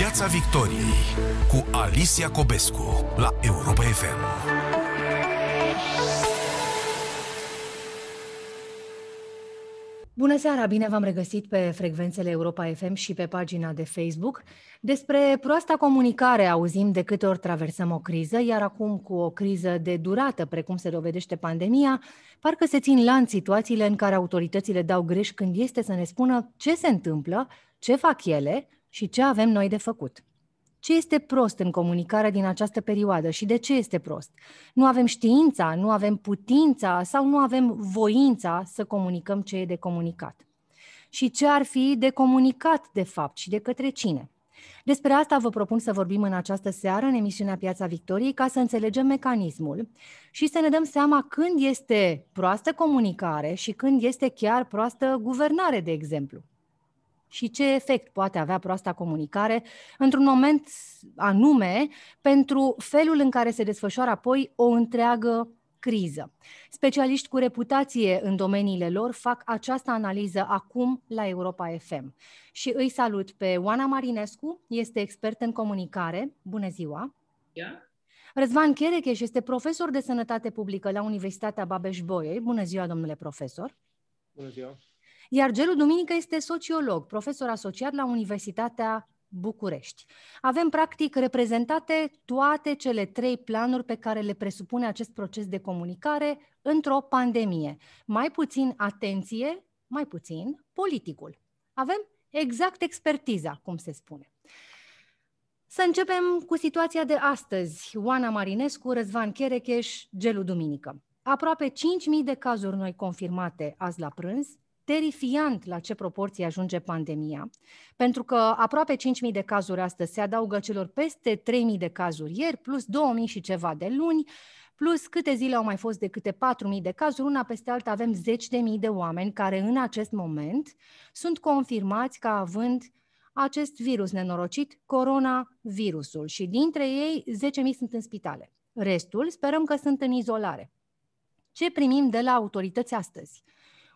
Piața Victoriei cu Alicia Cobescu la Europa FM. Bună seara, bine v-am regăsit pe frecvențele Europa FM și pe pagina de Facebook. Despre proasta comunicare auzim de câte ori traversăm o criză, iar acum cu o criză de durată, precum se dovedește pandemia, parcă se țin la în situațiile în care autoritățile dau greș când este să ne spună ce se întâmplă, ce fac ele și ce avem noi de făcut. Ce este prost în comunicarea din această perioadă și de ce este prost? Nu avem știința, nu avem putința sau nu avem voința să comunicăm ce e de comunicat? Și ce ar fi de comunicat, de fapt, și de către cine? Despre asta vă propun să vorbim în această seară, în emisiunea Piața Victoriei, ca să înțelegem mecanismul și să ne dăm seama când este proastă comunicare și când este chiar proastă guvernare, de exemplu și ce efect poate avea proasta comunicare într-un moment anume pentru felul în care se desfășoară apoi o întreagă criză. Specialiști cu reputație în domeniile lor fac această analiză acum la Europa FM. Și îi salut pe Oana Marinescu, este expert în comunicare. Bună ziua! Yeah. Răzvan Cherecheș este profesor de sănătate publică la Universitatea Babeș-Bolyai. Bună ziua, domnule profesor! Bună ziua! Iar Gelu Duminică este sociolog, profesor asociat la Universitatea București. Avem practic reprezentate toate cele trei planuri pe care le presupune acest proces de comunicare într-o pandemie. Mai puțin atenție, mai puțin politicul. Avem exact expertiza, cum se spune. Să începem cu situația de astăzi. Oana Marinescu, Răzvan Cherecheș, Gelu Duminică. Aproape 5.000 de cazuri noi confirmate azi la prânz, terifiant la ce proporție ajunge pandemia, pentru că aproape 5.000 de cazuri astăzi se adaugă celor peste 3.000 de cazuri ieri, plus 2.000 și ceva de luni, plus câte zile au mai fost de câte 4.000 de cazuri, una peste alta avem zeci de mii de oameni care în acest moment sunt confirmați ca având acest virus nenorocit, coronavirusul, și dintre ei 10.000 sunt în spitale. Restul sperăm că sunt în izolare. Ce primim de la autorități astăzi?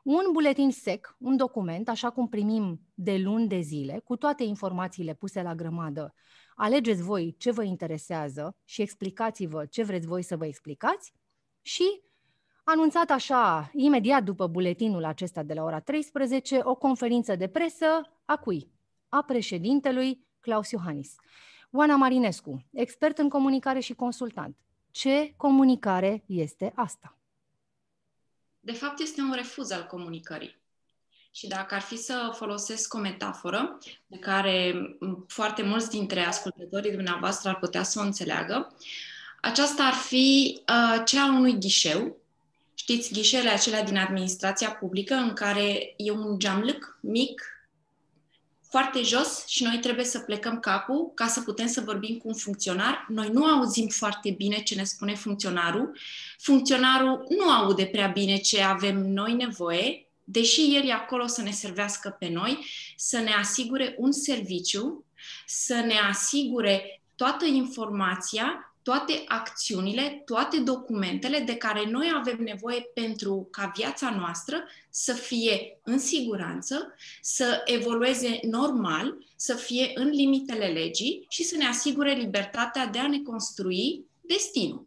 Un buletin sec, un document, așa cum primim de luni de zile, cu toate informațiile puse la grămadă. Alegeți voi ce vă interesează și explicați-vă ce vreți voi să vă explicați și anunțat așa, imediat după buletinul acesta de la ora 13, o conferință de presă a cui? A președintelui Claus Iohannis. Oana Marinescu, expert în comunicare și consultant. Ce comunicare este asta? De fapt este un refuz al comunicării. Și dacă ar fi să folosesc o metaforă pe care foarte mulți dintre ascultătorii dumneavoastră ar putea să o înțeleagă, aceasta ar fi uh, cea a unui ghișeu. Știți, ghișele acelea din administrația publică în care e un geamlâc mic foarte jos și noi trebuie să plecăm capul ca să putem să vorbim cu un funcționar. Noi nu auzim foarte bine ce ne spune funcționarul. Funcționarul nu aude prea bine ce avem noi nevoie, deși el e acolo să ne servească pe noi, să ne asigure un serviciu, să ne asigure toată informația toate acțiunile, toate documentele de care noi avem nevoie pentru ca viața noastră să fie în siguranță, să evolueze normal, să fie în limitele legii și să ne asigure libertatea de a ne construi destinul.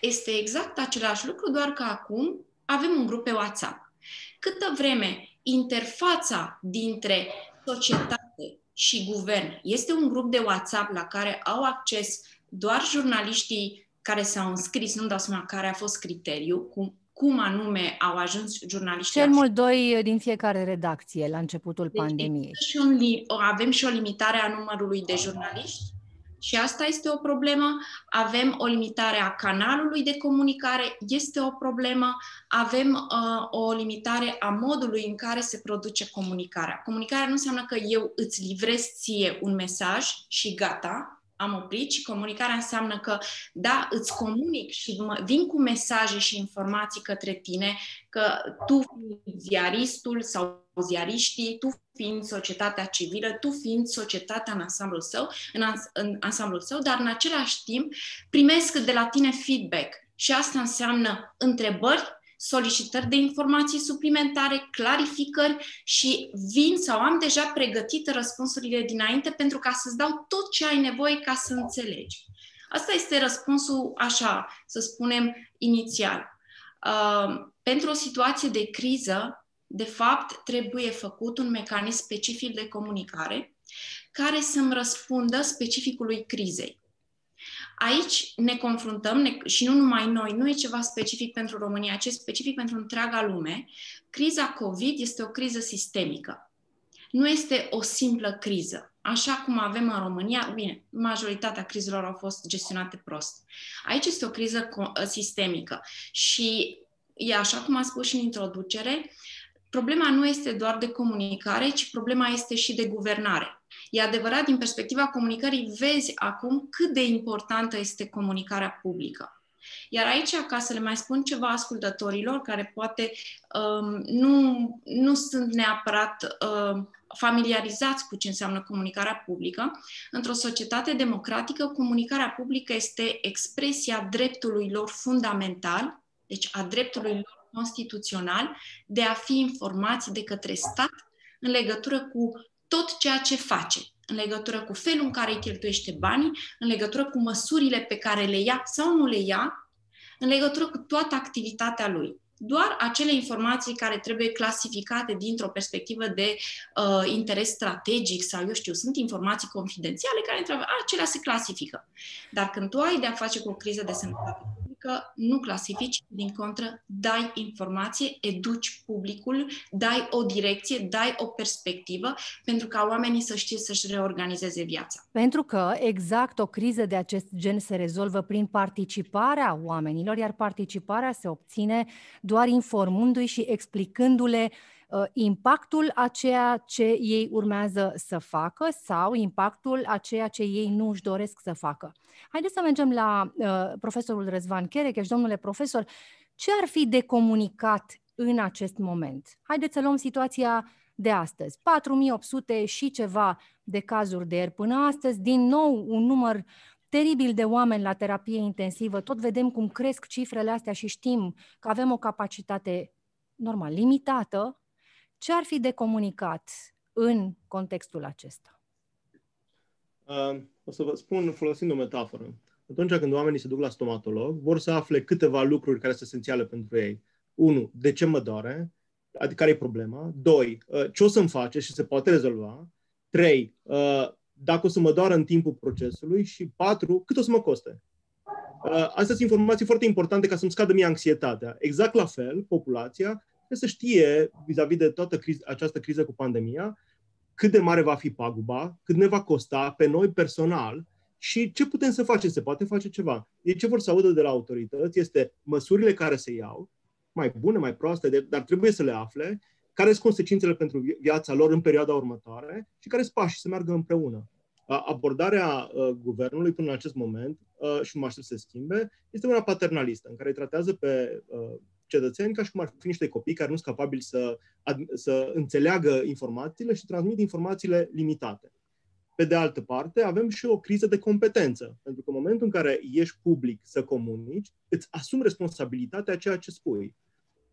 Este exact același lucru, doar că acum avem un grup pe WhatsApp. Câtă vreme interfața dintre societate și guvern este un grup de WhatsApp la care au acces doar jurnaliștii care s-au înscris, nu-mi dau seama care a fost criteriu, cum, cum anume au ajuns jurnaliștii. Cel mult doi din fiecare redacție la începutul deci, pandemiei. Și un, avem și o limitare a numărului de jurnaliști și asta este o problemă. Avem o limitare a canalului de comunicare, este o problemă. Avem uh, o limitare a modului în care se produce comunicarea. Comunicarea nu înseamnă că eu îți livrez ție un mesaj și gata, am oprit și comunicarea înseamnă că, da, îți comunic și mă, vin cu mesaje și informații către tine că tu fiind ziaristul sau ziariștii, tu fiind societatea civilă, tu fiind societatea în ansamblul său, în, ans- în ansamblul său, dar în același timp primesc de la tine feedback. Și asta înseamnă întrebări solicitări de informații suplimentare, clarificări și vin sau am deja pregătite răspunsurile dinainte pentru ca să-ți dau tot ce ai nevoie ca să înțelegi. Asta este răspunsul, așa, să spunem, inițial. Uh, pentru o situație de criză, de fapt, trebuie făcut un mecanism specific de comunicare care să-mi răspundă specificului crizei. Aici ne confruntăm, ne, și nu numai noi, nu e ceva specific pentru România, ci specific pentru întreaga lume. Criza COVID este o criză sistemică. Nu este o simplă criză. Așa cum avem în România, bine, majoritatea crizelor au fost gestionate prost. Aici este o criză sistemică și e așa cum am spus și în introducere, problema nu este doar de comunicare, ci problema este și de guvernare. E adevărat, din perspectiva comunicării, vezi acum cât de importantă este comunicarea publică. Iar aici, ca să le mai spun ceva ascultătorilor care poate um, nu, nu sunt neapărat um, familiarizați cu ce înseamnă comunicarea publică, într-o societate democratică, comunicarea publică este expresia dreptului lor fundamental, deci a dreptului lor constituțional, de a fi informați de către stat în legătură cu tot ceea ce face, în legătură cu felul în care îi cheltuiește banii, în legătură cu măsurile pe care le ia sau nu le ia, în legătură cu toată activitatea lui. Doar acele informații care trebuie clasificate dintr-o perspectivă de uh, interes strategic sau, eu știu, sunt informații confidențiale care, într acelea se clasifică. Dar când tu ai de-a face cu o criză de sănătate că nu clasifici, din contră, dai informație, educi publicul, dai o direcție, dai o perspectivă pentru ca oamenii să știe să-și reorganizeze viața. Pentru că exact o criză de acest gen se rezolvă prin participarea oamenilor, iar participarea se obține doar informându-i și explicându-le Uh, impactul a ceea ce ei urmează să facă sau impactul a ceea ce ei nu își doresc să facă. Haideți să mergem la uh, profesorul Răzvan Cherecheș. Domnule profesor, ce ar fi de comunicat în acest moment? Haideți să luăm situația de astăzi. 4800 și ceva de cazuri de ieri până astăzi, din nou un număr teribil de oameni la terapie intensivă, tot vedem cum cresc cifrele astea și știm că avem o capacitate normal limitată ce ar fi de comunicat în contextul acesta? Uh, o să vă spun folosind o metaforă. Atunci când oamenii se duc la stomatolog, vor să afle câteva lucruri care sunt esențiale pentru ei. Unu, de ce mă doare? Adică care e problema? Doi, uh, ce o să-mi face și se poate rezolva? Trei, uh, dacă o să mă doară în timpul procesului? Și patru, cât o să mă coste? Uh, astea sunt informații foarte importante ca să-mi scadă mie anxietatea. Exact la fel, populația trebuie să știe, vis-a-vis de toată criz- această criză cu pandemia, cât de mare va fi paguba, cât ne va costa pe noi personal și ce putem să facem. Se poate face ceva. Ei ce vor să audă de la autorități este măsurile care se iau, mai bune, mai proaste, dar trebuie să le afle, care sunt consecințele pentru viața lor în perioada următoare și care sunt pașii să meargă împreună. Abordarea uh, guvernului până în acest moment, uh, și mă aștept să se schimbe, este una paternalistă, în care îi tratează pe uh, cetățeni ca și cum ar fi niște copii care nu sunt capabili să, să înțeleagă informațiile și transmit informațiile limitate. Pe de altă parte, avem și o criză de competență, pentru că în momentul în care ești public să comunici, îți asumi responsabilitatea ceea ce spui.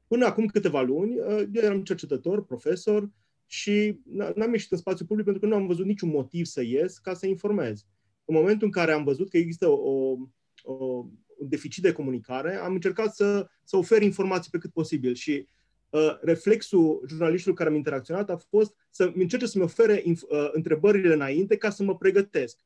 Până acum câteva luni, uh, eu eram cercetător, profesor și n-am ieșit în spațiu public pentru că nu am văzut niciun motiv să ies ca să informez. În momentul în care am văzut că există o, o un deficit de comunicare, am încercat să, să ofer informații pe cât posibil și uh, reflexul jurnaliștilor care am interacționat a fost să încerce să-mi ofere inf- uh, întrebările înainte ca să mă pregătesc.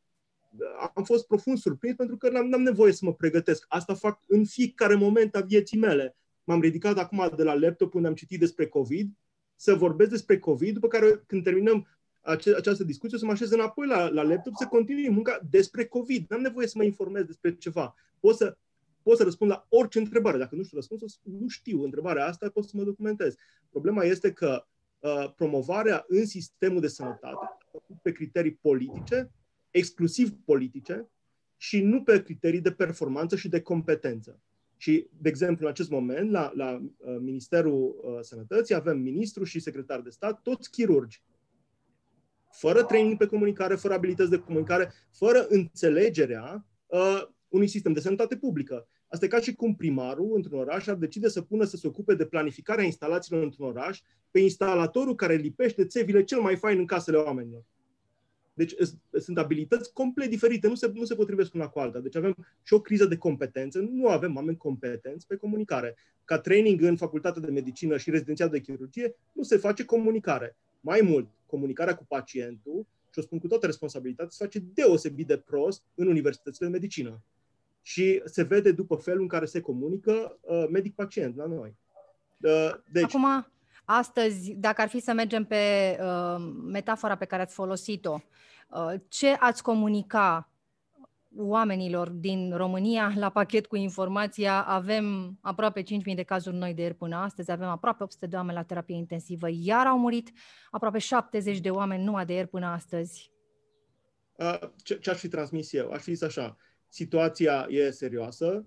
Am fost profund surprins pentru că n-am, n-am nevoie să mă pregătesc. Asta fac în fiecare moment a vieții mele. M-am ridicat acum de la laptop unde am citit despre COVID, să vorbesc despre COVID, după care când terminăm ace- această discuție, să mă așez înapoi la, la laptop, să continui munca despre COVID. N-am nevoie să mă informez despre ceva. Pot să, pot să răspund la orice întrebare. Dacă nu știu răspunsul, nu știu întrebarea asta, pot să mă documentez. Problema este că uh, promovarea în sistemul de sănătate pe criterii politice, exclusiv politice, și nu pe criterii de performanță și de competență. Și, de exemplu, în acest moment, la, la uh, Ministerul uh, Sănătății avem ministru și secretar de stat, toți chirurgi fără training pe comunicare, fără abilități de comunicare, fără înțelegerea uh, unui sistem de sănătate publică. Asta e ca și cum primarul într-un oraș ar decide să pună să se ocupe de planificarea instalațiilor într-un oraș pe instalatorul care lipește țevile cel mai fain în casele oamenilor. Deci sunt abilități complet diferite, nu se, nu se potrivesc una cu alta. Deci avem și o criză de competență, nu avem oameni competenți pe comunicare. Ca training în facultatea de medicină și rezidențiat de chirurgie, nu se face comunicare. Mai mult, comunicarea cu pacientul, și o spun cu toată responsabilitatea, se face deosebit de prost în universitățile de medicină. Și se vede după felul în care se comunică uh, medic-pacient la noi. Uh, deci, Acum, astăzi, dacă ar fi să mergem pe uh, metafora pe care ați folosit-o, uh, ce ați comunica oamenilor din România la pachet cu informația. Avem aproape 5.000 de cazuri noi de ieri până astăzi, avem aproape 800 de oameni la terapie intensivă, iar au murit aproape 70 de oameni numai de ieri până astăzi. Ce, ce aș fi transmis eu? Aș fi zis așa, situația e serioasă,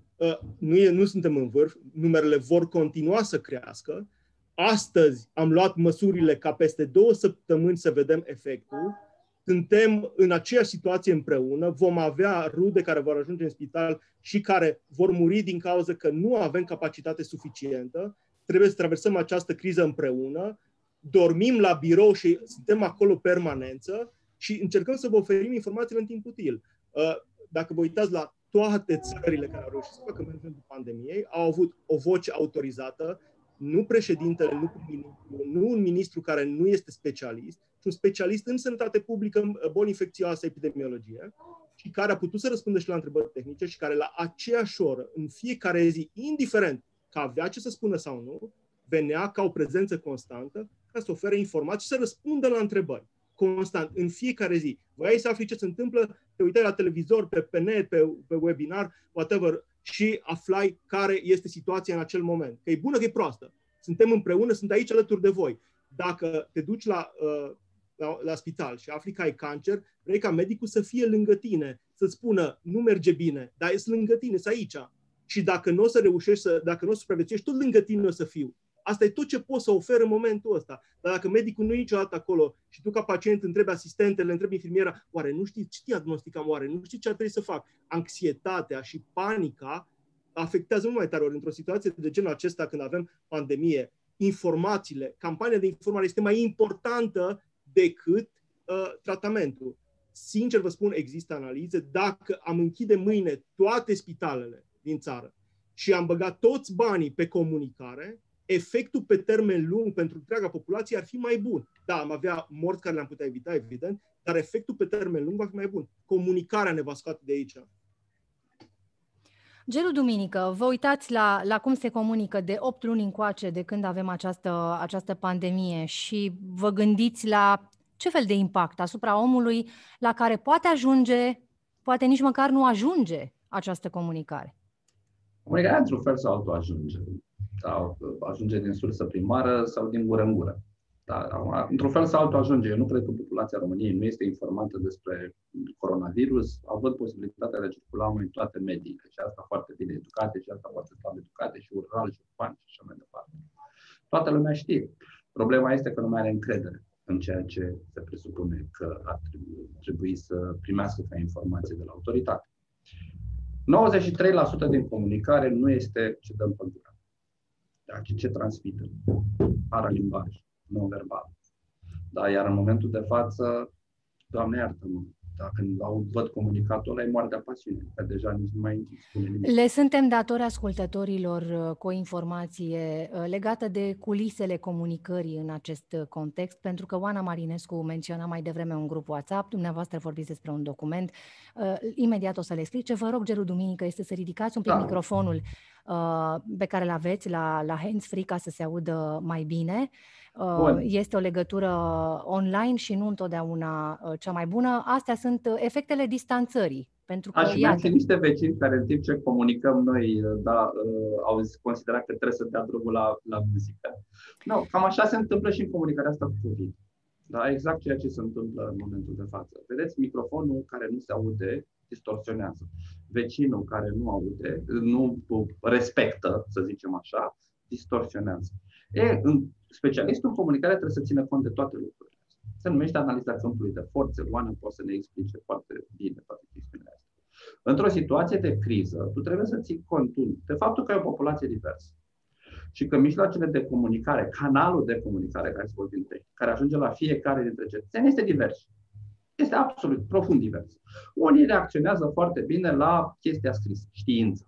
nu, e, nu suntem în vârf, numerele vor continua să crească. Astăzi am luat măsurile ca peste două săptămâni să vedem efectul suntem în aceeași situație împreună, vom avea rude care vor ajunge în spital și care vor muri din cauza că nu avem capacitate suficientă, trebuie să traversăm această criză împreună, dormim la birou și suntem acolo permanență și încercăm să vă oferim informațiile în timp util. Uh, dacă vă uitați la toate țările care au reușit să facă managementul pandemiei, au avut o voce autorizată, nu președintele, nu ministru, nu un ministru care nu este specialist, ci un specialist în sănătate publică, în boli infecțioase, epidemiologie, și care a putut să răspundă și la întrebări tehnice și care la aceeași oră, în fiecare zi, indiferent că avea ce să spună sau nu, venea ca o prezență constantă ca să ofere informații și să răspundă la întrebări constant, în fiecare zi. Voiai să afli ce se întâmplă, te uitai la televizor, pe, pe net, pe, pe webinar, whatever, și aflai care este situația în acel moment. Că e bună, că e proastă. Suntem împreună, sunt aici alături de voi. Dacă te duci la, uh, la, la spital și afli că ai cancer, vrei ca medicul să fie lângă tine, să-ți spună, nu merge bine, dar e lângă tine, să aici. Și dacă nu o să reușești, să, dacă nu o să supraviețuiești, tot lângă tine o să fiu. Asta e tot ce poți să oferi în momentul ăsta. Dar dacă medicul nu e niciodată acolo și tu ca pacient întrebi asistentele, întrebi infirmiera, oare nu știi ce diagnosticam, oare nu știi ce ar trebui să fac? Anxietatea și panica afectează mult mai tare. Ori într-o situație de genul acesta, când avem pandemie, informațiile, campania de informare este mai importantă decât uh, tratamentul. Sincer vă spun, există analize. Dacă am închide mâine toate spitalele din țară și am băgat toți banii pe comunicare, efectul pe termen lung pentru întreaga populație ar fi mai bun. Da, am avea morți care le-am putea evita, evident, dar efectul pe termen lung va fi mai bun. Comunicarea ne va scoate de aici. Gelu Duminică, vă uitați la, la cum se comunică de 8 luni încoace de când avem această, această pandemie și vă gândiți la ce fel de impact asupra omului la care poate ajunge, poate nici măcar nu ajunge această comunicare? Comunicarea, într-un fel sau altul, ajunge sau ajunge din sursă primară sau din gură în gură. Da, într-un fel sau altul ajunge. Eu nu cred că populația României nu este informată despre coronavirus. Având posibilitatea de a circula în toate mediile și asta foarte bine educate și asta foarte slab educate și rural și urban și așa mai departe. Toată lumea știe. Problema este că nu mai are încredere în ceea ce se presupune că ar trebui, trebui să primească ca informație de la autoritate. 93% din comunicare nu este ce dăm pe gură ce, ce transmitem, paralimbaj, non-verbal. Da, iar în momentul de față, Doamne iartă-mă, dacă au văd comunicatul ăla, e moare de pasiune, că deja nici nu mai spune nimic. Le suntem datori ascultătorilor uh, cu o informație uh, legată de culisele comunicării în acest uh, context, pentru că Oana Marinescu menționa mai devreme un grup WhatsApp, dumneavoastră vorbiți despre un document, imediat o să le explice. Vă rog, Geru Duminică, este să ridicați un pic da. microfonul pe care îl aveți la, la hands-free ca să se audă mai bine. Bun. Este o legătură online și nu întotdeauna cea mai bună. Astea sunt efectele distanțării. Pentru că, Aș iată... niște vecini care în timp ce comunicăm noi, da, au considerat că trebuie să dea drumul la, la muzică. Nu, cam așa se întâmplă și în comunicarea asta cu COVID. Da, exact ceea ce se întâmplă în momentul de față. Vedeți, microfonul care nu se aude distorsionează. Vecinul care nu aude, nu respectă, să zicem așa, distorsionează. E, în specialistul în comunicare trebuie să țină cont de toate lucrurile Se numește analiza câmpului de forțe. Oana poate să ne explice foarte bine toate chestiunile astea. Într-o situație de criză, tu trebuie să ții cont de faptul că ai o populație diversă și că mijloacele de comunicare, canalul de comunicare care se vorbim care ajunge la fiecare dintre cetățeni, este divers. Este absolut profund divers. Unii reacționează foarte bine la chestia scrisă, știință.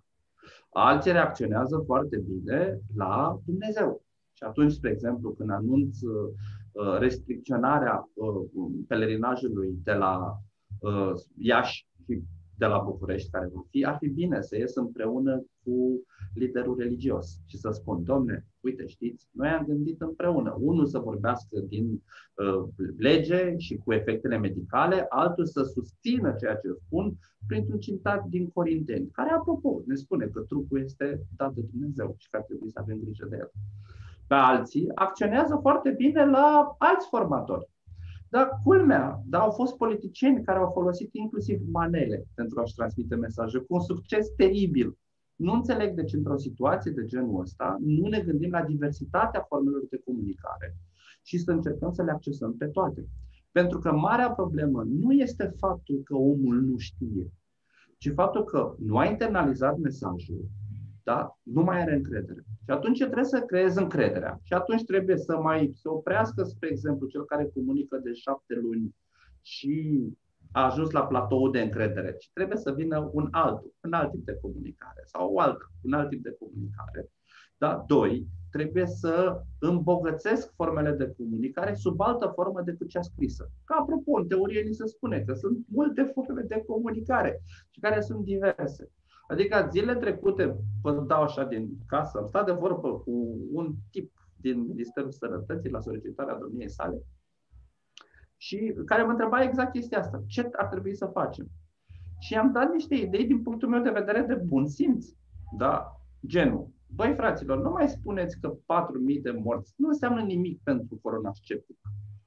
Alții reacționează foarte bine la Dumnezeu. Și atunci, spre exemplu, când anunț uh, restricționarea uh, pelerinajului de la uh, Iași și de la București, care vor fi, ar fi bine să ies împreună cu liderul religios și să spun, domne, uite, știți, noi am gândit împreună, unul să vorbească din uh, lege și cu efectele medicale, altul să susțină ceea ce spun printr-un citat din Corinteni, care, apropo, ne spune că trupul este dat de Dumnezeu și că ar trebui să avem grijă de el. Pe alții acționează foarte bine la alți formatori. Dar culmea, da, au fost politicieni care au folosit inclusiv manele pentru a-și transmite mesaje cu un succes teribil. Nu înțeleg de ce într-o situație de genul ăsta nu ne gândim la diversitatea formelor de comunicare și să încercăm să le accesăm pe toate. Pentru că marea problemă nu este faptul că omul nu știe, ci faptul că nu a internalizat mesajul, da? nu mai are încredere. Și atunci trebuie să creezi încrederea. Și atunci trebuie să mai se oprească, spre exemplu, cel care comunică de șapte luni și a ajuns la platou de încredere, ci trebuie să vină un altul, un alt tip de comunicare sau o altă, un alt tip de comunicare. Da? Doi, trebuie să îmbogățesc formele de comunicare sub altă formă decât cea scrisă. Ca apropo, în teorie ni se spune că sunt multe forme de comunicare și care sunt diverse. Adică zilele trecute, vă dau așa din casă, am stat de vorbă cu un tip din Ministerul Sănătății la solicitarea domniei sale și care mă întreba exact chestia asta. Ce ar trebui să facem? Și am dat niște idei din punctul meu de vedere de bun simț. Da? Genul, băi fraților, nu mai spuneți că 4.000 de morți nu înseamnă nimic pentru corona sceptic.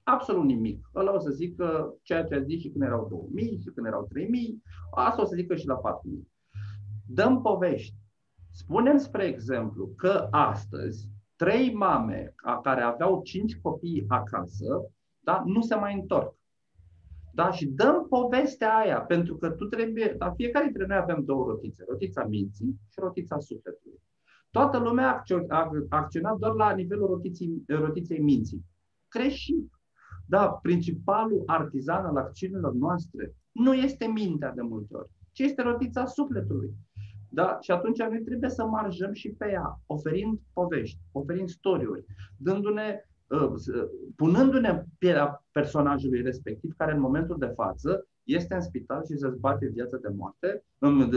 Absolut nimic. Ăla o să zică ceea ce a zis și când erau 2.000 și când erau 3.000, asta o să zică și la 4.000 dăm povești. Spunem, spre exemplu, că astăzi trei mame care aveau cinci copii acasă, da, nu se mai întorc. Da? Și dăm povestea aia, pentru că tu trebuie, da, fiecare dintre noi avem două rotițe, rotița minții și rotița sufletului. Toată lumea a acționat doar la nivelul rotiței, rotiței minții. Greșit. Da, principalul artizan al acțiunilor noastre nu este mintea de multe ori, ci este rotița sufletului. Da? Și atunci noi trebuie să marjăm și pe ea, oferind povești, oferind storiuri, dându-ne, uh, punându-ne în pielea personajului respectiv, care în momentul de față este în spital și se zbate viața de moarte,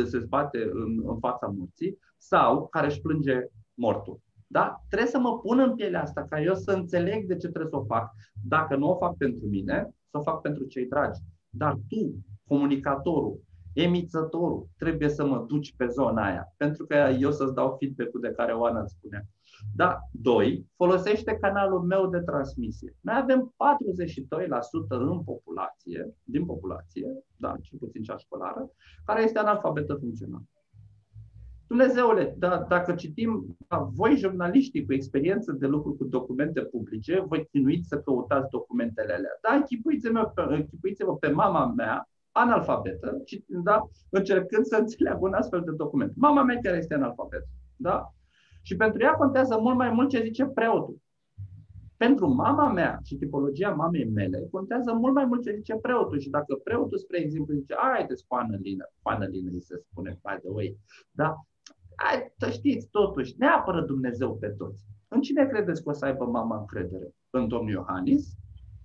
se zbate în, în fața morții, sau care își plânge mortul. Da? Trebuie să mă pun în pielea asta ca eu să înțeleg de ce trebuie să o fac. Dacă nu o fac pentru mine, să o fac pentru cei dragi. Dar tu, comunicatorul, emițătorul, trebuie să mă duci pe zona aia, pentru că eu să-ți dau feedback-ul de care Oana îți spunea. Da, doi, folosește canalul meu de transmisie. Noi avem 42% în populație, din populație, da, cel puțin cea școlară, care este analfabetă funcțională. Dumnezeule, da, dacă citim, da, voi jurnaliștii cu experiență de lucru cu documente publice, voi chinuiți să căutați documentele alea. Da, închipuiți-vă pe, închipuiți-vă pe mama mea, analfabetă, da? încercând să înțeleagă un astfel de document. Mama mea care este analfabetă. Da? Și pentru ea contează mult mai mult ce zice preotul. Pentru mama mea și tipologia mamei mele, contează mult mai mult ce zice preotul. Și dacă preotul, spre exemplu, zice, haideți cu anălină, cu anălină îi se spune, by the way, da? Hai, să știți, totuși, ne apără Dumnezeu pe toți. În cine credeți că o să aibă mama încredere? În domnul Iohannis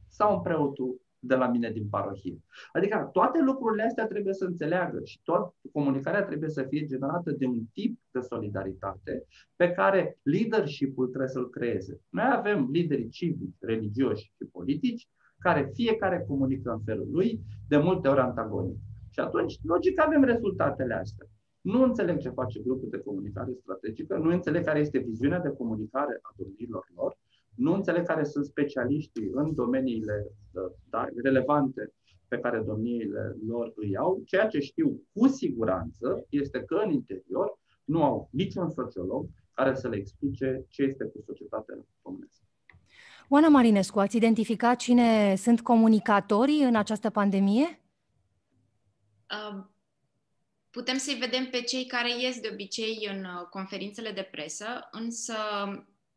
sau în preotul de la mine din parohie. Adică toate lucrurile astea trebuie să înțeleagă și toată comunicarea trebuie să fie generată de un tip de solidaritate pe care leadership-ul trebuie să-l creeze. Noi avem lideri civici, religioși și politici care fiecare comunică în felul lui, de multe ori antagonic. Și atunci, logic, avem rezultatele astea. Nu înțeleg ce face grupul de comunicare strategică, nu înțeleg care este viziunea de comunicare a domnilor lor, nu înțeleg care sunt specialiștii în domeniile da, relevante pe care domniile lor îi au. Ceea ce știu cu siguranță este că în interior nu au niciun sociolog care să le explice ce este cu societatea românească. Oana Marinescu, ați identificat cine sunt comunicatorii în această pandemie? Uh, putem să-i vedem pe cei care ies de obicei în uh, conferințele de presă, însă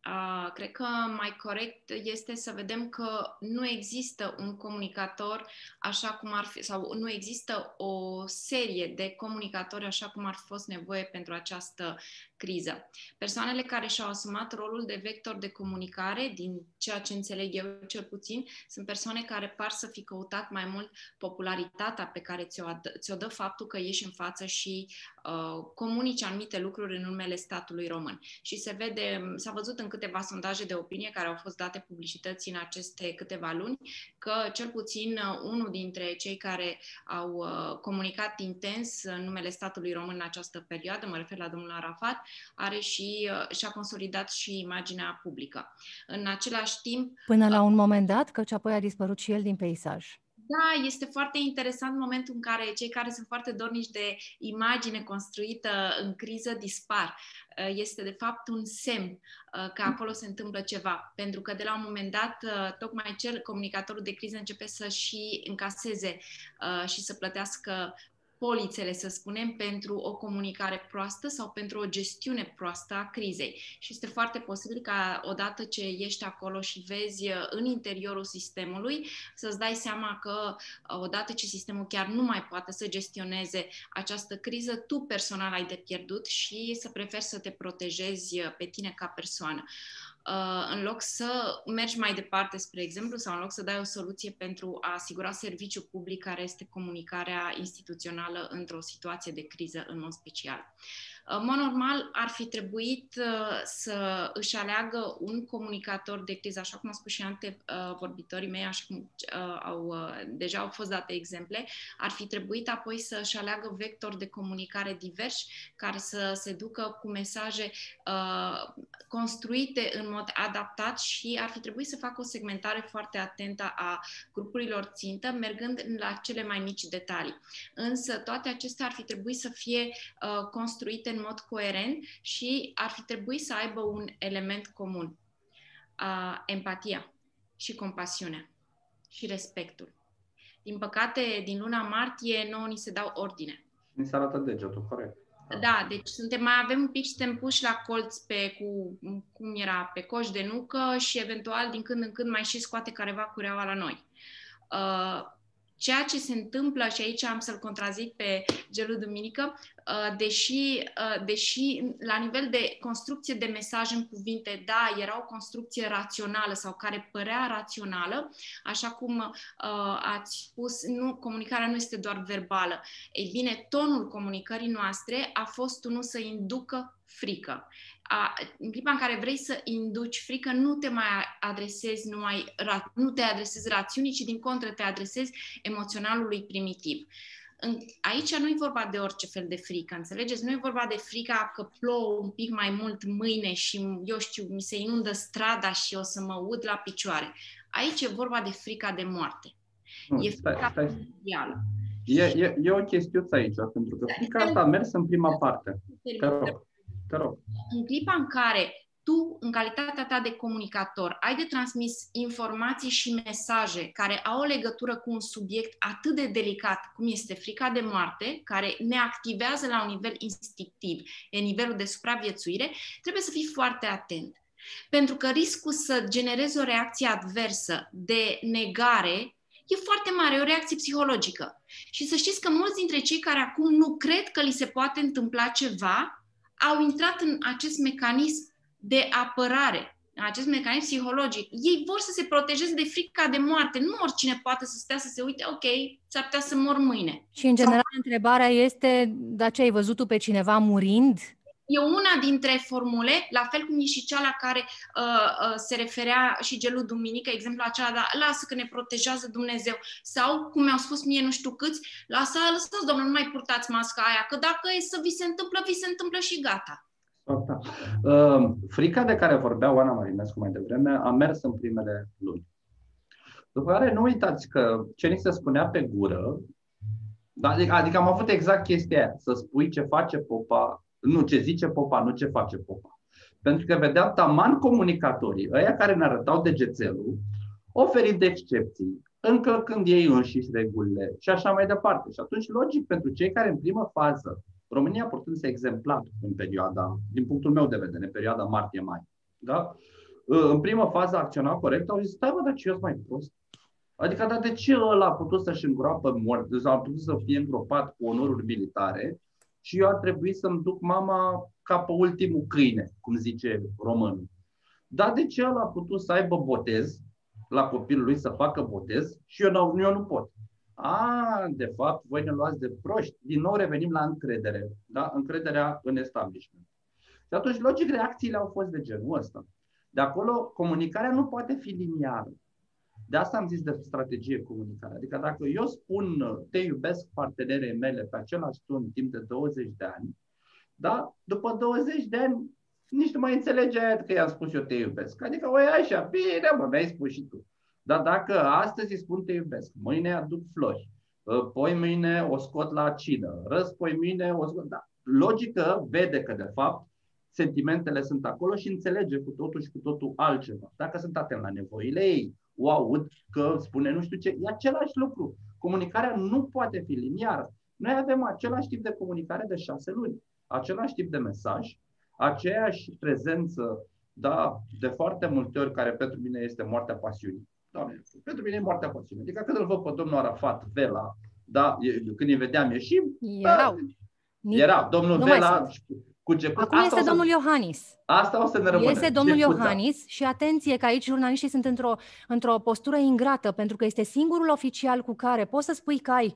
Uh, cred că mai corect este să vedem că nu există un comunicator așa cum ar fi, sau nu există o serie de comunicatori așa cum ar fi fost nevoie pentru această criză. Persoanele care și-au asumat rolul de vector de comunicare, din ceea ce înțeleg eu cel puțin, sunt persoane care par să fi căutat mai mult popularitatea pe care ți-o, ad- ți-o dă faptul că ieși în față și uh, comunici anumite lucruri în numele statului român. Și se vede, s-a văzut în câteva sondaje de opinie care au fost date publicității în aceste câteva luni, că cel puțin uh, unul dintre cei care au uh, comunicat intens în numele statului român în această perioadă, mă refer la domnul Arafat, are și uh, și-a consolidat și imaginea publică. În același timp... Până la un moment dat, căci apoi a dispărut și el din peisaj. Da, este foarte interesant momentul în care cei care sunt foarte dornici de imagine construită în criză dispar. Uh, este de fapt un semn uh, că acolo se întâmplă ceva, pentru că de la un moment dat tocmai cel comunicatorul de criză începe să și încaseze și să plătească polițele, să spunem, pentru o comunicare proastă sau pentru o gestiune proastă a crizei. Și este foarte posibil ca odată ce ești acolo și vezi uh, în interiorul sistemului, să-ți dai seama că uh, odată ce sistemul chiar nu mai poate să gestioneze această criză, tu personal ai de pierdut și să preferi să te protejezi uh, pe tine ca persoană. Uh, în loc să mergi mai departe, spre exemplu, sau în loc să dai o soluție pentru a asigura serviciu public care este comunicarea instituțională într-o situație de criză în mod special. În mod normal, ar fi trebuit uh, să își aleagă un comunicator de criză, așa cum au spus și antevorbitorii mei, așa cum uh, au, uh, deja au fost date exemple, ar fi trebuit apoi să își aleagă vectori de comunicare diversi, care să se ducă cu mesaje construite în mod adaptat și ar fi trebuit să facă o segmentare foarte atentă a grupurilor țintă, mergând la cele mai mici detalii. Însă toate acestea ar fi trebuit să fie construite în în mod coerent și ar fi trebuit să aibă un element comun. Uh, empatia și compasiunea și respectul. Din păcate, din luna martie, nouă ni se dau ordine. Ni se arată degetul, corect. Da, deci suntem, mai avem un pic, suntem puși la colț pe, cu, cum era, pe coș de nucă și eventual din când în când mai și scoate careva cureaua la noi. Uh, Ceea ce se întâmplă, și aici am să-l contrazic pe Gelu Duminică, uh, deși, uh, deși la nivel de construcție de mesaj în cuvinte, da, era o construcție rațională sau care părea rațională, așa cum uh, ați spus, nu, comunicarea nu este doar verbală. Ei bine, tonul comunicării noastre a fost unul să inducă frică a, în clipa în care vrei să induci frică, nu te mai adresezi numai, nu te adresezi rațiunii, ci din contră te adresezi emoționalului primitiv. În, aici nu e vorba de orice fel de frică, înțelegeți? Nu e vorba de frica că plouă un pic mai mult mâine și, eu știu, mi se inundă strada și o să mă ud la picioare. Aici e vorba de frica de moarte. Nu, e frica stai, stai. E, e, e o chestiuță aici, pentru că frica asta a mers în prima parte. Te rog. Te rog. În clipa în care tu, în calitatea ta de comunicator, ai de transmis informații și mesaje care au o legătură cu un subiect atât de delicat cum este frica de moarte, care ne activează la un nivel instinctiv, e nivelul de supraviețuire, trebuie să fii foarte atent. Pentru că riscul să generezi o reacție adversă de negare e foarte mare, e o reacție psihologică. Și să știți că mulți dintre cei care acum nu cred că li se poate întâmpla ceva, au intrat în acest mecanism de apărare, acest mecanism psihologic. Ei vor să se protejeze de frica de moarte. Nu oricine poate să stea să se uite, ok, s-ar putea să mor mâine. Și în general Sau... întrebarea este, dar ce ai văzut tu pe cineva murind? E una dintre formule, la fel cum e și cea la care uh, uh, se referea și gelul duminică, exemplu acela, da, lasă că ne protejează Dumnezeu. Sau, cum mi-au spus mie nu știu câți, lasă, lăsați, domnule, nu mai purtați masca aia, că dacă e să vi se întâmplă, vi se întâmplă și gata. Da. Uh, frica de care vorbea Oana Marinescu mai devreme a mers în primele luni. După care nu uitați că ce ni se spunea pe gură, adică, adică am avut exact chestia aia, să spui ce face popa nu ce zice popa, nu ce face popa. Pentru că vedeam taman comunicatorii, ăia care ne arătau degețelul, oferind excepții, încălcând ei înșiși regulile și așa mai departe. Și atunci, logic, pentru cei care în primă fază, România purtând să exemplar în perioada, din punctul meu de vedere, în perioada martie-mai, da? în primă fază acționa corect, au zis, stai bă, dar ce mai prost? Adică, dar de ce ăla a putut să-și îngroapă mort, sau a putut să fie îngropat cu onoruri militare și eu ar trebui să-mi duc mama ca pe ultimul câine, cum zice românul. Dar de ce ăla a putut să aibă botez la copilul lui să facă botez și eu nu, eu nu pot? A, de fapt, voi ne luați de proști. Din nou revenim la încredere, da? încrederea în establishment. Și atunci, logic, reacțiile au fost de genul ăsta. De acolo, comunicarea nu poate fi liniară. De asta am zis de strategie comunicare. Adică dacă eu spun te iubesc partenerei mele pe același ton timp de 20 de ani, da? după 20 de ani nici nu mai înțelege că i-am spus eu te iubesc. Adică, o așa, bine, mă, mi-ai spus și tu. Dar dacă astăzi îi spun te iubesc, mâine aduc flori, ă, poi mâine o scot la cină, răspoi mâine o scot... Da. Logică vede că, de fapt, sentimentele sunt acolo și înțelege cu totul și cu totul altceva. Dacă sunt atent la nevoile ei, o aud că spune nu știu ce, e același lucru. Comunicarea nu poate fi liniară. Noi avem același tip de comunicare de șase luni, același tip de mesaj, aceeași prezență, da, de foarte multe ori, care pentru mine este moartea pasiunii. Doamne, pentru mine e moartea pasiunii. Adică când îl văd pe domnul Arafat, Vela, da, când îi vedeam ieșim, erau. Da, era domnul nu Vela, Cugecut. Acum asta este domnul să... Iohannis. Asta o să ne rămână. Este domnul Gecuța. Iohannis și atenție că aici jurnaliștii sunt într-o, într-o postură ingrată pentru că este singurul oficial cu care poți să spui că ai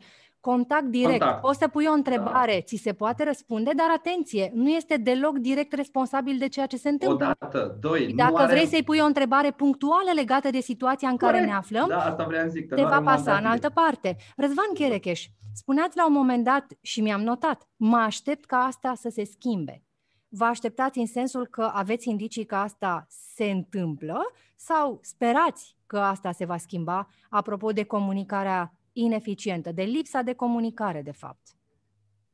contact direct, contact. poți să pui o întrebare, da. ți se poate răspunde, dar atenție, nu este deloc direct responsabil de ceea ce se întâmplă. Odată, doi. Și dacă vrei are... să-i pui o întrebare punctuală legată de situația în Corect. care ne aflăm, da, asta vreau zic, că te va pasa în altă parte. Răzvan Cherecheș, spuneați la un moment dat și mi-am notat, mă aștept ca asta să se schimbe. Vă așteptați în sensul că aveți indicii că asta se întâmplă sau sperați că asta se va schimba apropo de comunicarea ineficientă, de lipsa de comunicare, de fapt?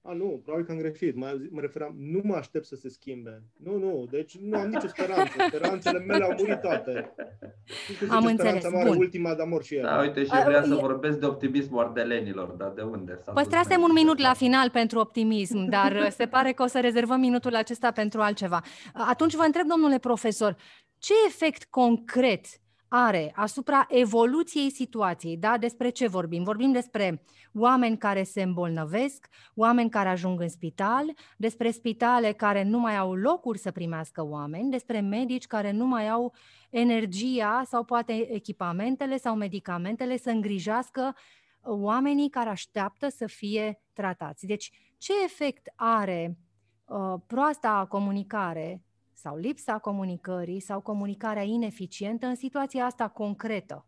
A, nu, probabil că am greșit. Mă, mă referam, nu mă aștept să se schimbe. Nu, nu, deci nu am nicio speranță. Speranțele mele au murit toate. Am înțeles, mare, bun. ultima de amor și el. Da, uite, și vrea să vorbesc de optimismul ardelenilor, dar de unde? Păstrasem un minut la final pentru optimism, dar uh, se pare că o să rezervăm minutul acesta pentru altceva. Atunci vă întreb, domnule profesor, ce efect concret are asupra evoluției situației. Da? Despre ce vorbim? Vorbim despre oameni care se îmbolnăvesc, oameni care ajung în spital, despre spitale care nu mai au locuri să primească oameni, despre medici care nu mai au energia sau poate echipamentele sau medicamentele să îngrijească oamenii care așteaptă să fie tratați. Deci, ce efect are uh, proasta comunicare sau lipsa comunicării sau comunicarea ineficientă în situația asta concretă?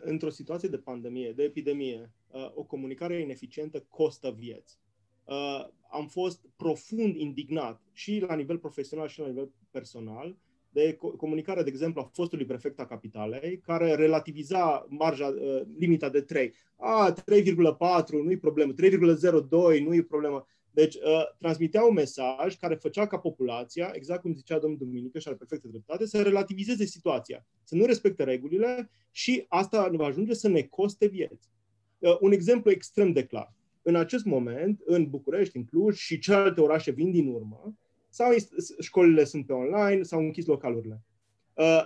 Într-o situație de pandemie, de epidemie, uh, o comunicare ineficientă costă vieți. Uh, am fost profund indignat și la nivel profesional și la nivel personal de comunicarea, de exemplu, a fostului prefect a capitalei, care relativiza marja, uh, limita de 3. A, 3,4, nu-i problemă, 3,02, nu-i problemă. Deci, uh, transmitea un mesaj care făcea ca populația, exact cum zicea domnul Duminică și are perfectă dreptate, să relativizeze situația, să nu respecte regulile și asta va ajunge să ne coste vieți. Uh, un exemplu extrem de clar. În acest moment, în București, în Cluj și celelalte orașe vin din urmă, sau școlile sunt pe online, s-au închis localurile. Uh,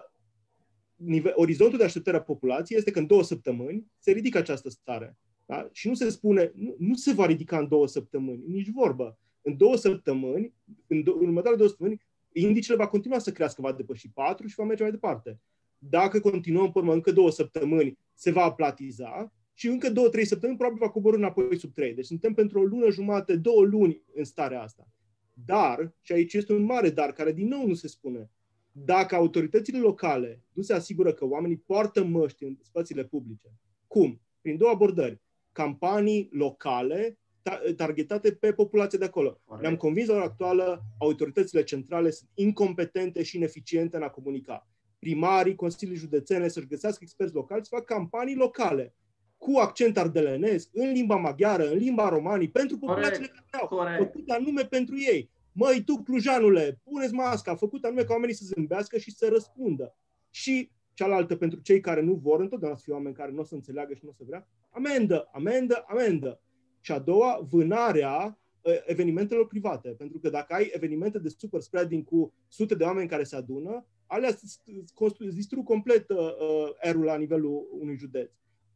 nivel, orizontul de așteptare a populației este că în două săptămâni se ridică această stare. Da? Și nu se spune, nu, nu se va ridica în două săptămâni, nici vorbă. În două săptămâni, în, do- în următoarele două săptămâni, indicele va continua să crească, va depăși patru și va merge mai departe. Dacă continuăm până încă două săptămâni, se va aplatiza și încă două, trei săptămâni probabil va coborâ înapoi sub trei. Deci suntem pentru o lună jumate, două luni în starea asta. Dar, și aici este un mare dar, care din nou nu se spune, dacă autoritățile locale nu se asigură că oamenii poartă măști în spațiile publice, cum? Prin două abordări campanii locale targetate pe populația de acolo. Ne-am convins la ora actuală, autoritățile centrale sunt incompetente și ineficiente în a comunica. Primarii, consilii județene să-și găsească experți locali să facă campanii locale cu accent ardelenesc, în limba maghiară, în limba romanii, pentru populațiile care au, făcut anume pentru ei. Măi, tu, clujanule, puneți masca, făcut anume ca oamenii să zâmbească și să răspundă. Și cealaltă pentru cei care nu vor, întotdeauna să fie oameni care nu o să înțeleagă și nu o să vrea, amendă, amendă, amendă. Și a doua, vânarea ă, evenimentelor private. Pentru că dacă ai evenimente de super spreading cu sute de oameni care se adună, alea distrug complet uh, erul la nivelul unui județ.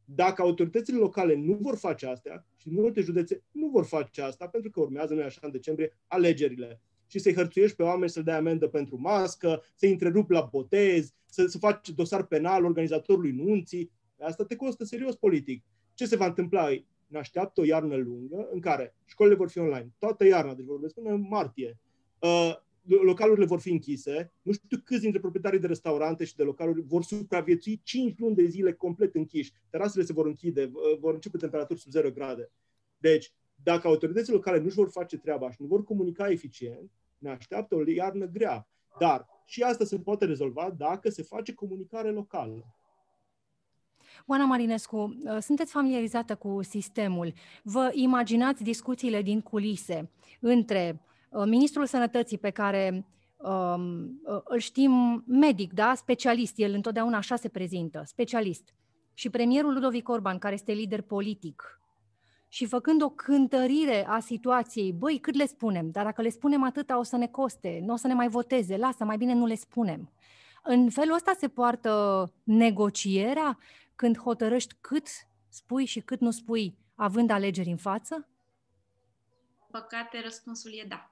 Dacă autoritățile locale nu vor face astea, și multe județe nu vor face asta, pentru că urmează, noi așa, în decembrie, alegerile, și să-i hărțuiești pe oameni să dai amendă pentru mască, să-i întrerupi la botez, să, să faci dosar penal organizatorului nunții, asta te costă serios politic. Ce se va întâmpla? Ne așteaptă o iarnă lungă în care școlile vor fi online, toată iarna, deci vorbesc până în martie. Uh, localurile vor fi închise. Nu știu câți dintre proprietarii de restaurante și de localuri vor supraviețui 5 luni de zile complet închiși. Terasele se vor închide, vor începe temperaturi sub 0 grade. Deci, dacă autoritățile locale nu își vor face treaba și nu vor comunica eficient, ne așteaptă o iarnă grea. Dar și asta se poate rezolva dacă se face comunicare locală. Oana Marinescu, uh, sunteți familiarizată cu sistemul. Vă imaginați discuțiile din culise între uh, Ministrul Sănătății pe care um, uh, îl știm medic, da? specialist, el întotdeauna așa se prezintă, specialist, și premierul Ludovic Orban, care este lider politic, și făcând o cântărire a situației, băi, cât le spunem, dar dacă le spunem atâta o să ne coste, nu o să ne mai voteze, lasă, mai bine nu le spunem. În felul ăsta se poartă negocierea când hotărăști cât spui și cât nu spui, având alegeri în față? Păcate, răspunsul e da.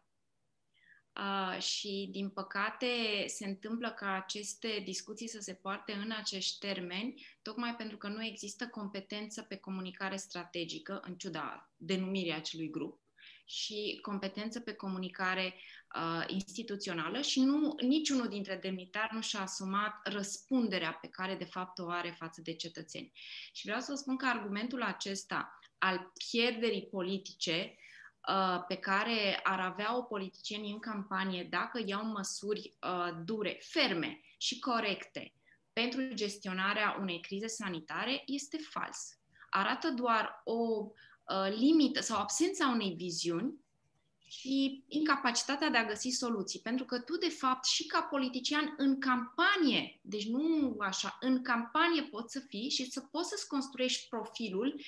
Uh, și, din păcate, se întâmplă ca aceste discuții să se poarte în acești termeni, tocmai pentru că nu există competență pe comunicare strategică, în ciuda denumirii acelui grup, și competență pe comunicare uh, instituțională și nu, niciunul dintre demnitari nu și-a asumat răspunderea pe care de fapt o are față de cetățeni. Și vreau să vă spun că argumentul acesta al pierderii politice Uh, pe care ar avea o politicieni în campanie dacă iau măsuri uh, dure, ferme și corecte pentru gestionarea unei crize sanitare este fals. Arată doar o uh, limită sau absența unei viziuni și incapacitatea de a găsi soluții. Pentru că tu, de fapt, și ca politician în campanie, deci nu așa, în campanie poți să fii și să poți să-ți construiești profilul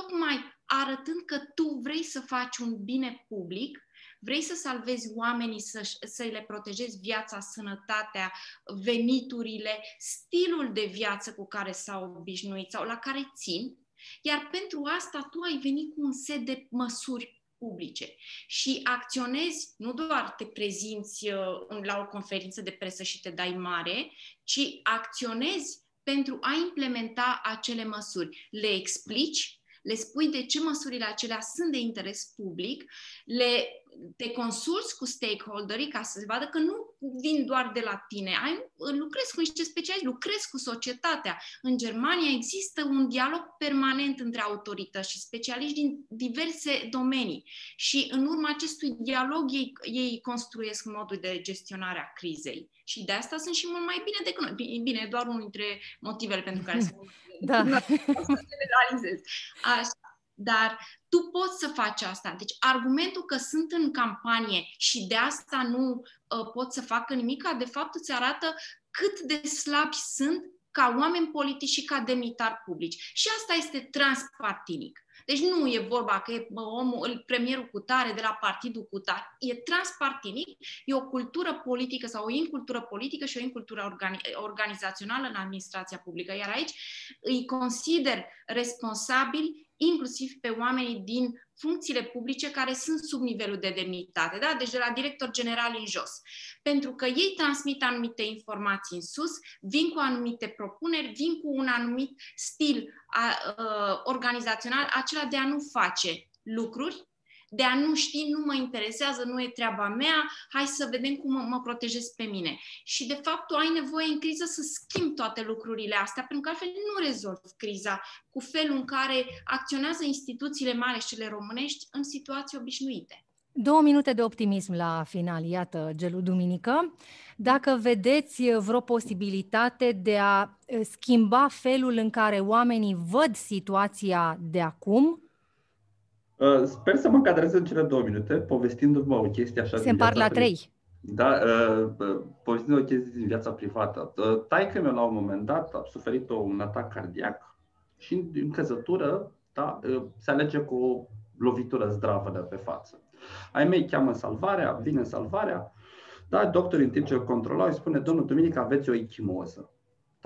tocmai arătând că tu vrei să faci un bine public, vrei să salvezi oamenii, să, să le protejezi viața, sănătatea, veniturile, stilul de viață cu care s-au obișnuit sau la care țin, iar pentru asta tu ai venit cu un set de măsuri publice și acționezi, nu doar te prezinți uh, la o conferință de presă și te dai mare, ci acționezi pentru a implementa acele măsuri. Le explici, le spui de ce măsurile acelea sunt de interes public, le, te consulți cu stakeholderii ca să se vadă că nu vin doar de la tine, ai, lucrezi cu niște specialiști, lucrezi cu societatea. În Germania există un dialog permanent între autorități și specialiști din diverse domenii și în urma acestui dialog ei, ei construiesc modul de gestionare a crizei. Și de asta sunt și mult mai bine decât noi. Bine, doar unul dintre motivele pentru care sunt da. să generalizez. Așa. Dar tu poți să faci asta. Deci argumentul că sunt în campanie și de asta nu uh, pot să facă nimic, de fapt îți arată cât de slabi sunt ca oameni politici și ca demnitari publici. Și asta este transpartinic. Deci nu e vorba că e omul, premierul cu tare de la partidul cu tare. E transpartinic, e o cultură politică sau o incultură politică și o incultură organi- organizațională în administrația publică. Iar aici îi consider responsabili inclusiv pe oamenii din funcțiile publice care sunt sub nivelul de demnitate, da? deci de la director general în jos. Pentru că ei transmit anumite informații în sus, vin cu anumite propuneri, vin cu un anumit stil a, a, organizațional, acela de a nu face lucruri de a nu ști, nu mă interesează, nu e treaba mea, hai să vedem cum mă, mă protejez pe mine. Și de fapt tu ai nevoie în criză să schimbi toate lucrurile astea, pentru că altfel nu rezolvi criza cu felul în care acționează instituțiile mari și cele românești în situații obișnuite. Două minute de optimism la final, iată, Gelu Duminică. Dacă vedeți vreo posibilitate de a schimba felul în care oamenii văd situația de acum, Uh, sper să mă încadrez în cele două minute, povestindu-vă o chestie așa. Se împart la trei. Da, uh, uh, povestind o chestie din viața privată. Uh, taică meu la un moment dat a suferit un atac cardiac și în căzătură da, uh, se alege cu o lovitură zdravă de pe față. Ai mei cheamă salvarea, vine salvarea, da, doctorul în timp ce îl controlau îi spune, domnul Duminică, aveți o echimoză.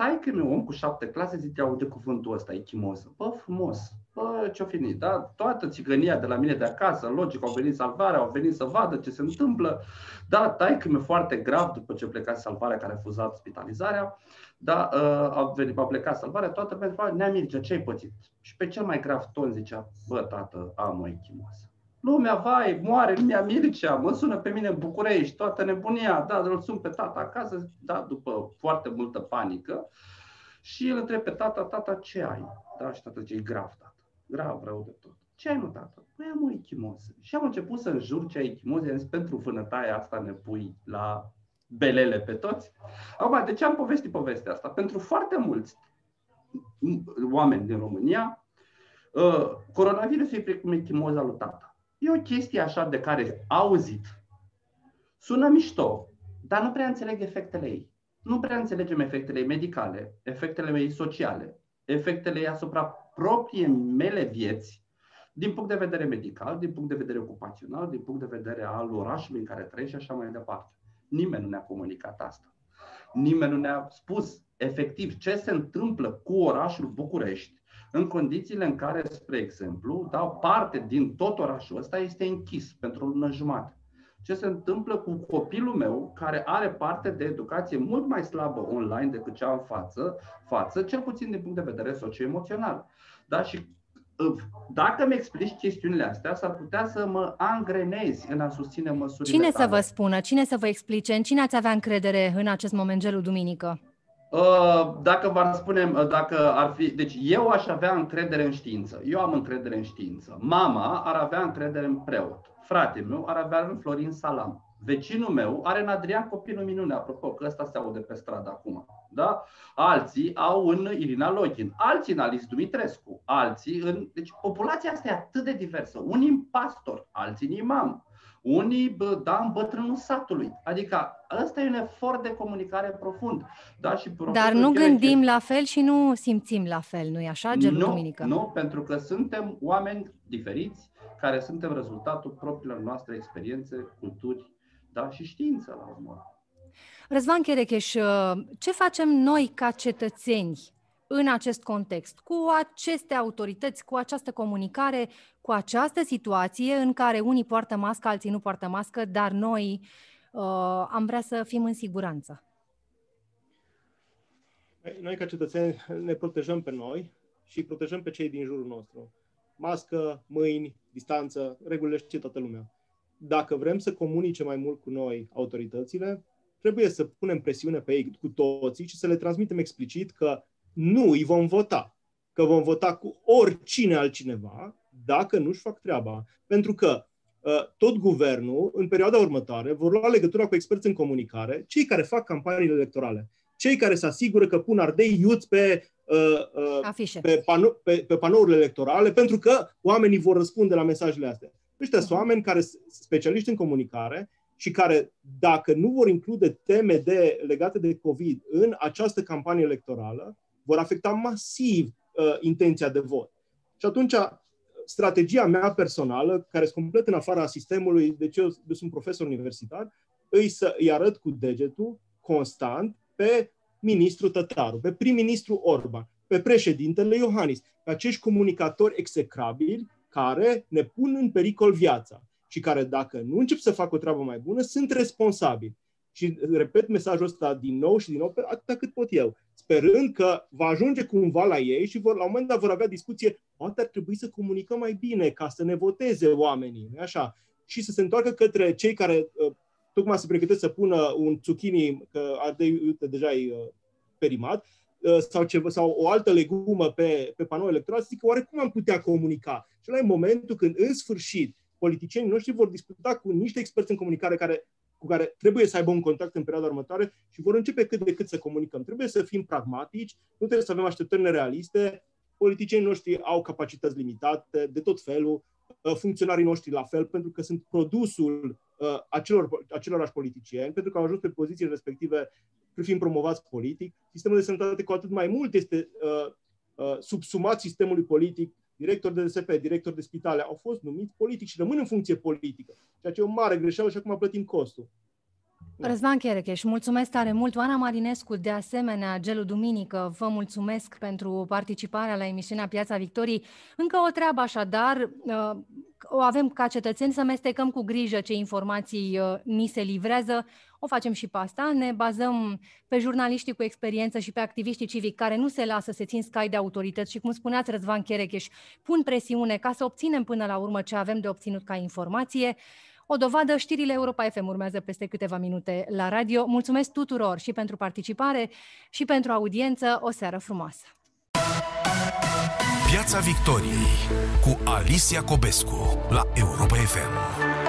Tai că mi om cu șapte clase zice, aude cuvântul ăsta, echimoză. Bă, frumos, bă, ce-o fi da? Toată țigănia de la mine de acasă, logic, au venit salvarea, au venit să vadă ce se întâmplă. Da, tai că mi foarte grav după ce pleca salvarea care a refuzat spitalizarea. Da, uh, a, venit, a plecat salvarea, toată pentru ne-am Mircea, ce ai pățit? Și pe cel mai grav ton zicea, bă, tată, am o echimoză. Lumea, vai, moare, lumea Mircea, mă sună pe mine în București, toată nebunia, da, îl sun pe tata acasă, da, după foarte multă panică și îl întreb pe tata, tata, ce ai? Da, și tata zice, e grav, tata, grav, rău de tot. Ce ai, mă, tata? Păi am o echimoză. Și am început să înjur ce ai echimoză, i-am zis, pentru vânătaia asta ne pui la belele pe toți. Acum, de ce am povestit povestea asta? Pentru foarte mulți oameni din România, uh, coronavirusul e precum echimoza lui tata E o chestie așa de care auzit. Sună mișto, dar nu prea înțeleg efectele ei. Nu prea înțelegem efectele ei medicale, efectele ei sociale, efectele ei asupra propriei mele vieți, din punct de vedere medical, din punct de vedere ocupațional, din punct de vedere al orașului în care trăiești și așa mai departe. Nimeni nu ne-a comunicat asta. Nimeni nu ne-a spus efectiv ce se întâmplă cu orașul București în condițiile în care, spre exemplu, da, parte din tot orașul ăsta este închis pentru o lună jumătate. Ce se întâmplă cu copilul meu, care are parte de educație mult mai slabă online decât cea în față, față cel puțin din punct de vedere socio-emoțional. Da? Și ă, dacă mi explici chestiunile astea, s-ar putea să mă angrenezi în a susține măsurile Cine tale. să vă spună, cine să vă explice, în cine ați avea încredere în acest moment, gelul duminică? Uh, dacă v-ar spune, uh, dacă ar fi, deci eu aș avea încredere în știință. Eu am încredere în știință. Mama ar avea încredere în preot. Fratele meu ar avea în Florin Salam. Vecinul meu are în Adrian Copilul Minune, apropo că ăsta se aude pe stradă acum. Da? Alții au în Irina Lochin, alții în Alice Dumitrescu, alții în... Deci populația asta e atât de diversă. Unii în pastor, alții în imam, unii, bă, da, în bătrânul satului. Adică ăsta e un efort de comunicare profund. Da, și Dar nu gândim ce... la fel și nu simțim la fel, nu-i așa, Gelu nu, Duminică? Nu, pentru că suntem oameni diferiți, care suntem rezultatul propriilor noastre experiențe, culturi da, și știință la urmă. Răzvan Cherecheș, ce facem noi ca cetățeni în acest context, cu aceste autorități, cu această comunicare, cu această situație în care unii poartă mască, alții nu poartă mască, dar noi uh, am vrea să fim în siguranță. Noi, ca cetățeni, ne protejăm pe noi și protejăm pe cei din jurul nostru. Mască, mâini, distanță, regulile știe toată lumea. Dacă vrem să comunice mai mult cu noi autoritățile, trebuie să punem presiune pe ei cu toții și să le transmitem explicit că nu îi vom vota. Că vom vota cu oricine altcineva dacă nu-și fac treaba. Pentru că uh, tot guvernul, în perioada următoare, vor lua legătura cu experți în comunicare, cei care fac campaniile electorale, cei care se asigură că pun ardei iuți pe, uh, uh, pe, pano- pe, pe panourile electorale, pentru că oamenii vor răspunde la mesajele astea. Ăștia sunt oameni care sunt specialiști în comunicare și care, dacă nu vor include teme de, legate de COVID în această campanie electorală, vor afecta masiv uh, intenția de vot. Și atunci, strategia mea personală, care sunt complet în afara sistemului, deci eu, eu sunt profesor universitar, îi să îi arăt cu degetul constant pe ministrul Tătaru, pe prim-ministru Orban, pe președintele Iohannis, pe acești comunicatori execrabili care ne pun în pericol viața și care, dacă nu încep să facă o treabă mai bună, sunt responsabili. Și repet mesajul ăsta din nou și din nou, atâta cât pot eu, sperând că va ajunge cumva la ei și vor, la un moment dat vor avea discuție, poate ar trebui să comunicăm mai bine ca să ne voteze oamenii, nu așa? Și să se întoarcă către cei care uh, tocmai se pregătesc să pună un zucchini, că ardei, uite, deja e uh, perimat, uh, sau, ceva, sau o altă legumă pe, pe panou electoral, să zică oare cum am putea comunica? Și la momentul când, în sfârșit, politicienii noștri vor discuta cu niște experți în comunicare care cu care trebuie să aibă un contact în perioada următoare și vor începe cât de cât să comunicăm. Trebuie să fim pragmatici, nu trebuie să avem așteptări nerealiste. Politicienii noștri au capacități limitate de tot felul, uh, funcționarii noștri la fel, pentru că sunt produsul uh, acelor, acelorași politicieni, pentru că au ajuns pe poziții respective fiind promovați politic. Sistemul de sănătate cu atât mai mult este uh, uh, subsumat sistemului politic. Director de DSP, director de spitale au fost numiți politici și rămân în funcție politică, ceea ce e o mare greșeală și acum plătim costul. Da. Răzvan Cherecheș, mulțumesc tare mult. Oana Marinescu, de asemenea, Gelu Duminică, vă mulțumesc pentru participarea la emisiunea Piața Victoriei. Încă o treabă așadar, uh, o avem ca cetățeni să mestecăm cu grijă ce informații uh, ni se livrează. O facem și pe asta. Ne bazăm pe jurnaliștii cu experiență și pe activiștii civici care nu se lasă să țin scai de autorități și, cum spuneați, Răzvan Cherecheș, pun presiune ca să obținem până la urmă ce avem de obținut ca informație. O dovadă, știrile Europa FM urmează peste câteva minute la radio. Mulțumesc tuturor și pentru participare și pentru audiență. O seară frumoasă! Piața Victoriei cu Alicia Cobescu la Europa FM.